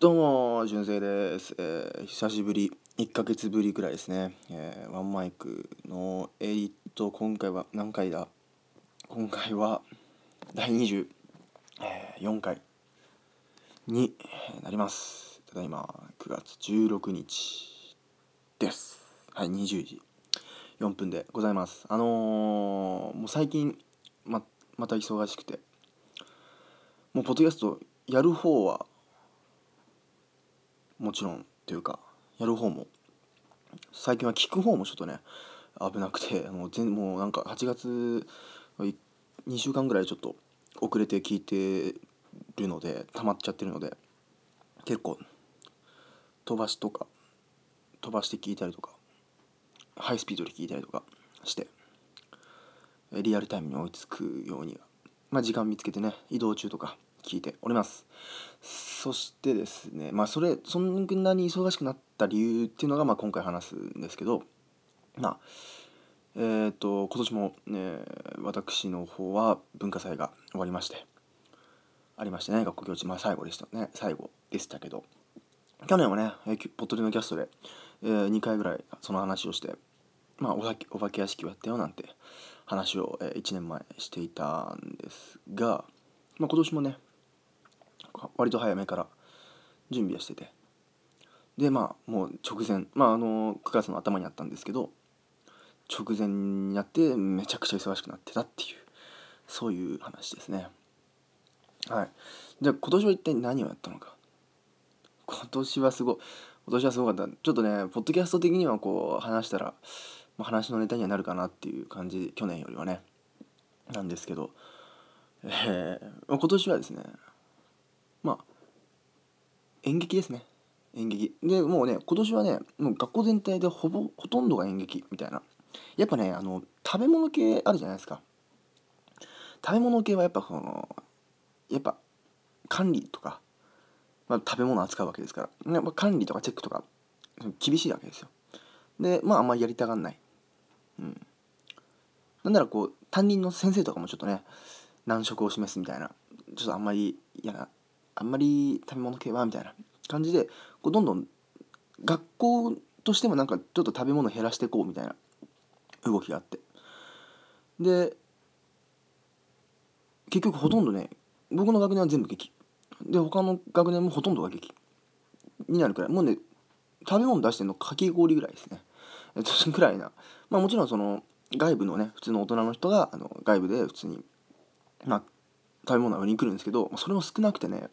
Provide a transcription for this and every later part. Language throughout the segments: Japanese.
どうも、純正です、えー、久しぶり、1ヶ月ぶりくらいですね。えー、ワンマイクのエリット、今回は何回だ？今回は第24回になります。ただいま9月16日です。はい、20時4分でございます。あのー、もう最近ま、また忙しくて、もうポッドキャストやる方はもちろんというかやる方も。最近は聞く方もちょっとね危なくて もう全もうなんか8月2週間ぐらいちょっと遅れて聞いてるので溜まっちゃってるので結構飛ばしとか飛ばして聞いたりとかハイスピードで聞いたりとかしてリアルタイムに追いつくようにまあ時間見つけてね移動中とか聞いております。そしてですねまあそれそんなに忙しくなった理由っていうのがまあ今回話すんですけどまあえっ、ー、と今年も、ね、私の方は文化祭が終わりましてありましてね学校行事まあ最後でしたね。最後でしたけど去年はねポットでのキャストで、えー、2回ぐらいその話をしてまあおお化け屋敷をやったよなんて話を、えー、1年前していたんですが、まあ、今年もね割と早めから準備はしてて。でまあもう直前まああの9月の頭にあったんですけど直前になってめちゃくちゃ忙しくなってたっていうそういう話ですね。はい。じゃあ今年は一体何をやったのか。今年はすごい今年はすごかった。ちょっとねポッドキャスト的にはこう話したら、まあ、話のネタにはなるかなっていう感じ去年よりはね。なんですけど。えー、今年はですねまあ演劇ですね。演劇。でもうね今年はねもう学校全体でほぼほとんどが演劇みたいな。やっぱねあの食べ物系あるじゃないですか。食べ物系はやっぱそのやっぱ管理とか、まあ、食べ物扱うわけですから。やっぱ管理とかチェックとか厳しいわけですよ。でまああんまりやりたがんない。うん。なんならこう担任の先生とかもちょっとね難色を示すみたいな。ちょっとあんまり嫌なあんまり食べ物系はみたいな感じでこうどんどん学校としてもなんかちょっと食べ物減らしていこうみたいな動きがあって。で結局ほとんどね僕の学年は全部劇で他の学年もほとんどが劇になるくらい。もうね食べ物出してるのかき氷ぐらいですね。えっとくらいな。まあもちろんその外部のね普通の大人の人があの外部で普通にまあ食べ物は売りに来るんですけどそれも少なくてね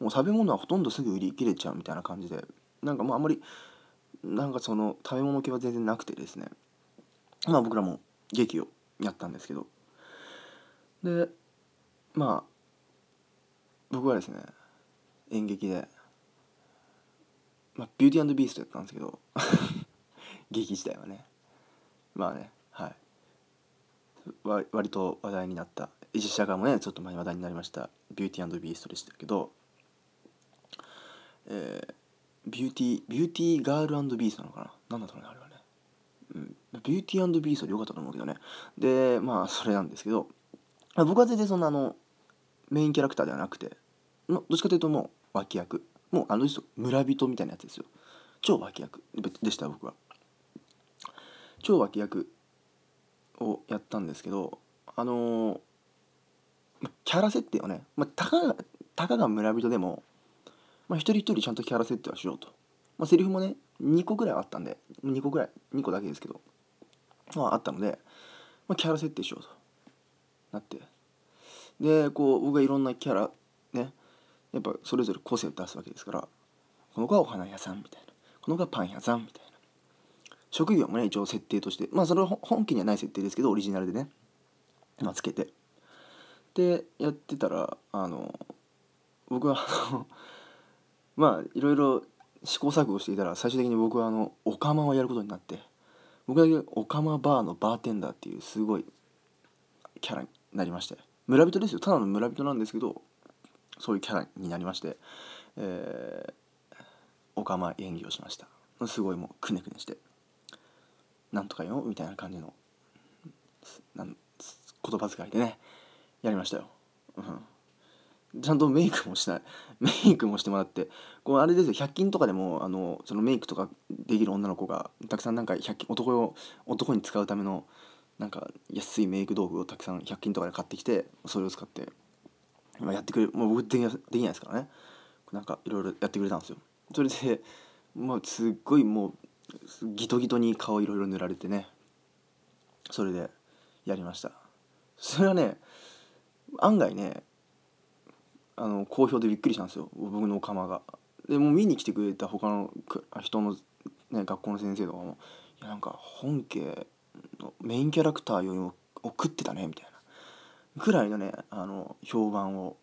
もう食べ物はほとんどすぐ売り切れちゃうみたいな感じでなんかもうあんまりなんかその食べ物系は全然なくてですね。まあ僕らも劇をやったんですけど。でまあ僕はですね演劇で、まあ、ビューティービーストやったんですけど 劇自体はね。まあねはい。割と話題になった実写化もねちょっと前話題になりました。ビューティービーストでしたけど。えー、ビューティービューティーガールビーストなのかな？何だったのねあれはね、うん、ビューティービーストでよかったと思うけどね。でまあそれなんですけど。僕は全然そんなあのメインキャラクターではなくて。どっちかというともう脇役。もうあの人村人みたいなやつですよ。超脇役。でした僕は。超脇役をやったんですけど。あのー、キャラ設定をね、まあ、たかがたかが村人でもまあ、一人一人ちゃんとキャラ設定はしようと。まあ、セリフもね、2個ぐらいあったんで、2個ぐらい、2個だけですけど、まあ、あったので、まあ、キャラ設定しようとなって。で、こう、僕がいろんなキャラ、ね、やっぱそれぞれ個性を出すわけですから、この子はお花屋さんみたいな、この子はパン屋さんみたいな。職業もね、一応設定として、まあ、それは本家にはない設定ですけど、オリジナルでね、まあ、つけて。で、やってたら、あの、僕はあの まあいろいろ試行錯誤していたら最終的に僕はあのオカマをやることになって僕だけオカマバーのバーテンダーっていうすごいキャラになりまして村人ですよ。ただの村人なんですけどそういうキャラになりまして、えー、オカマ演技をしました。すごいもうくねくねしてなんとかよみたいな感じのなん言葉遣いでねやりましたよ、うん、ちゃんとメイクもしない。メイクもしてもらって。こうあれですよ。100均とかでもあのそのメイクとかできる女の子がたくさんなんか100均男を男に使うためのなんか安いメイク道具をたくさん100均とかで買ってきてそれを使ってまあやってくれるもう僕できできないですからね。なんかいろいろやってくれたんですよ。それでまあすっごいもうギトギトに顔いろいろ塗られてね。それでやりました。それはね案外ねあの好評でびっくりしたんですよ僕のオカマが。でもう見に来てくれた他の人の、ね、学校の先生とかも「いやなんか本家のメインキャラクターよりも送ってたね」みたいなくらいのねあの評判を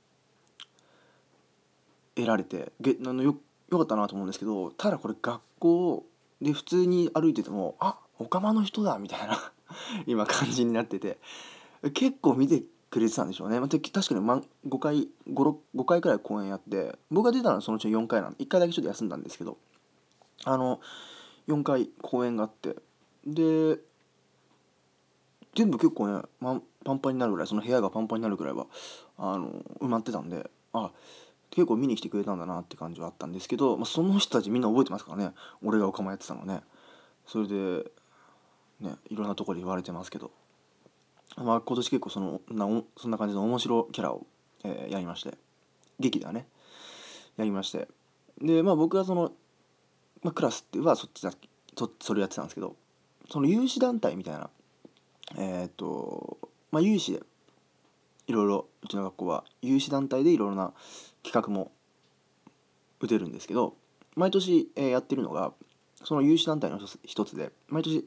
得られてげあのよよかったなと思うんですけどただこれ学校で普通に歩いてても「あオカマの人だ」みたいな今感じになってて結構見てくれてたんでしょうね、まあ、確かに、5回 5, 5回くらい公演やって僕が出たのはそのうち4回なんで1回だけちょっと休んだんですけどあの4回公演があってで全部結構ね、ま、パンパンになるぐらいその部屋がパンパンになるぐらいはあの埋まってたんであ結構見に来てくれたんだなって感じはあったんですけど、まあ、その人たちみんな覚えてますからね。俺がオカマやってたのね。それでねいろんなとこで言われてますけど。まあ、今年結構そのなそんな感じの面白キャラを、えー、やりまして。劇ではね。やりまして。でまあ僕はその、まあ、クラスってはそっちだそそれやってたんですけどその有志団体みたいなえー、っとまあ有志でいろいろうちの学校は有志団体でいろいろな企画も打てるんですけど毎年、えー、やってるのがその有志団体の一つで毎年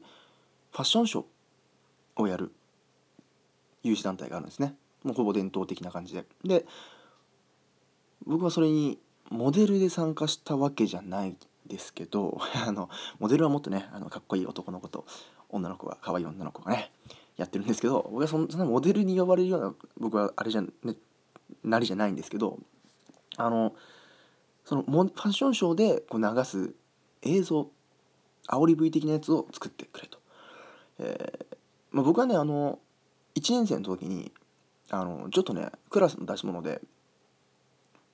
ファッションショーをやる有志団体があるんですね。もうほぼ伝統的な感じで。で僕はそれにモデルで参加したわけじゃないですけど あのモデルはもっとねあのかっこいい男の子と女の子が可愛い女の子がねやってるんですけど僕はそんなモデルに呼ばれるような僕はあれじゃ、ね、なりじゃないんですけどあのそのファッションショーでこう流す映像煽り V 的なやつを作ってくれと、えーまあ、僕はねあの1年生の時にあのちょっとねクラスの出し物で、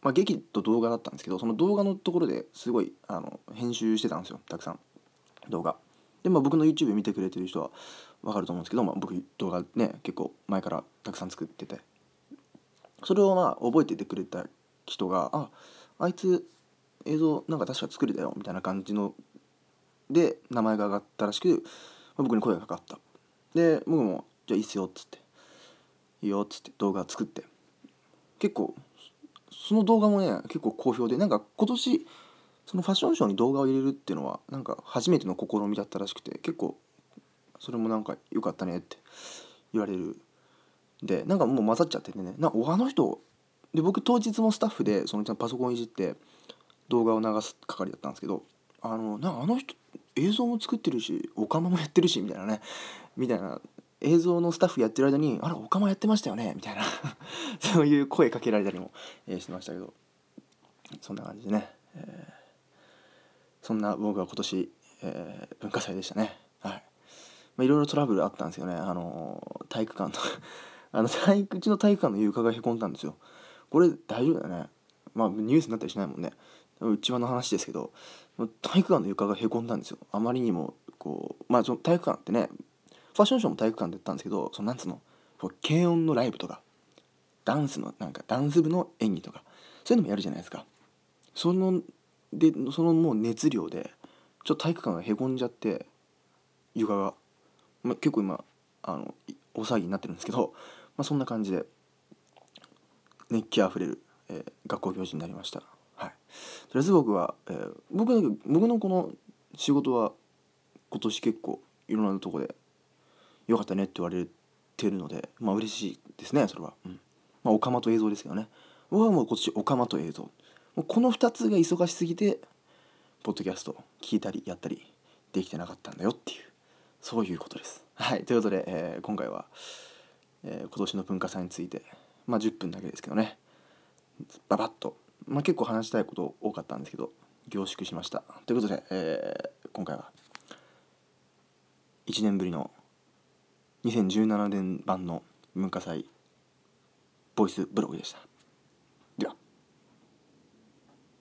まあ、劇と動画だったんですけどその動画のところですごいあの編集してたんですよたくさん動画。で、まあ、僕の YouTube 見てくれてる人は分かると思うんですけど、まあ、僕動画ね結構前からたくさん作ってて。それをまあ覚えててくれた人がああいつ映像なんか確か作れたよみたいな感じので名前が挙がったらしく、まあ、僕に声がかかった。で僕もじゃあいいっすよっつって。いいよっつって動画作って。結構その動画もね結構好評でなんか今年そのファッションショーに動画を入れるっていうのはなんか初めての試みだったらしくて結構それもなんか良かったねって言われる。でなんかもう混ざっちゃっててねなあの人で僕当日もスタッフでそのパソコンいじって動画を流す係だったんですけどあのなあの人映像も作ってるしオカマもやってるしみたいなねみたいな映像のスタッフやってる間に「あらオカマやってましたよね」みたいな そういう声かけられたりも、えー、してましたけど。そんな感じでね、えー、そんな僕は今年、えー、文化祭でしたね。はい。まあ、いろいろトラブルあったんですよね。あの体育館の あの体育うちの体育館の床がへこんだんですよ。これ大丈夫だよね。まあニュースになったりしないもんね。うちわの話ですけど体育館の床がへこんだんですよ。あまりにもこうまあ体育館ってねファッションショーも体育館でやったんですけどそのなんつうの軽音のライブとかダンスのなんかダンス部の演技とかそういうのもやるじゃないですか。そのでそのもう熱量でちょっと体育館がへこんじゃって床が、まあ、結構今あの大騒ぎになってるんですけど、まあ、そんな感じで熱気あふれる、えー、学校行事になりました。はい。とりあえず僕は、えー、僕僕のこの仕事は今年結構いろんなとこで良かったねって言われてるのでまあ嬉しいですねそれは、うん、まあオカマと映像ですけどね。僕はもう今年オカマと映像。もうこの2つが忙しすぎてポッドキャスト聞いたりやったりできてなかったんだよっていうそういうことです。はいということで、えー、今回は、えー、今年の文化祭についてまあ10分だけですけどね。ババッと。まあ結構話したいこと多かったんですけど凝縮しました。ということで、えー、今回は1年ぶりの2017年版の文化祭ボイスブログでした。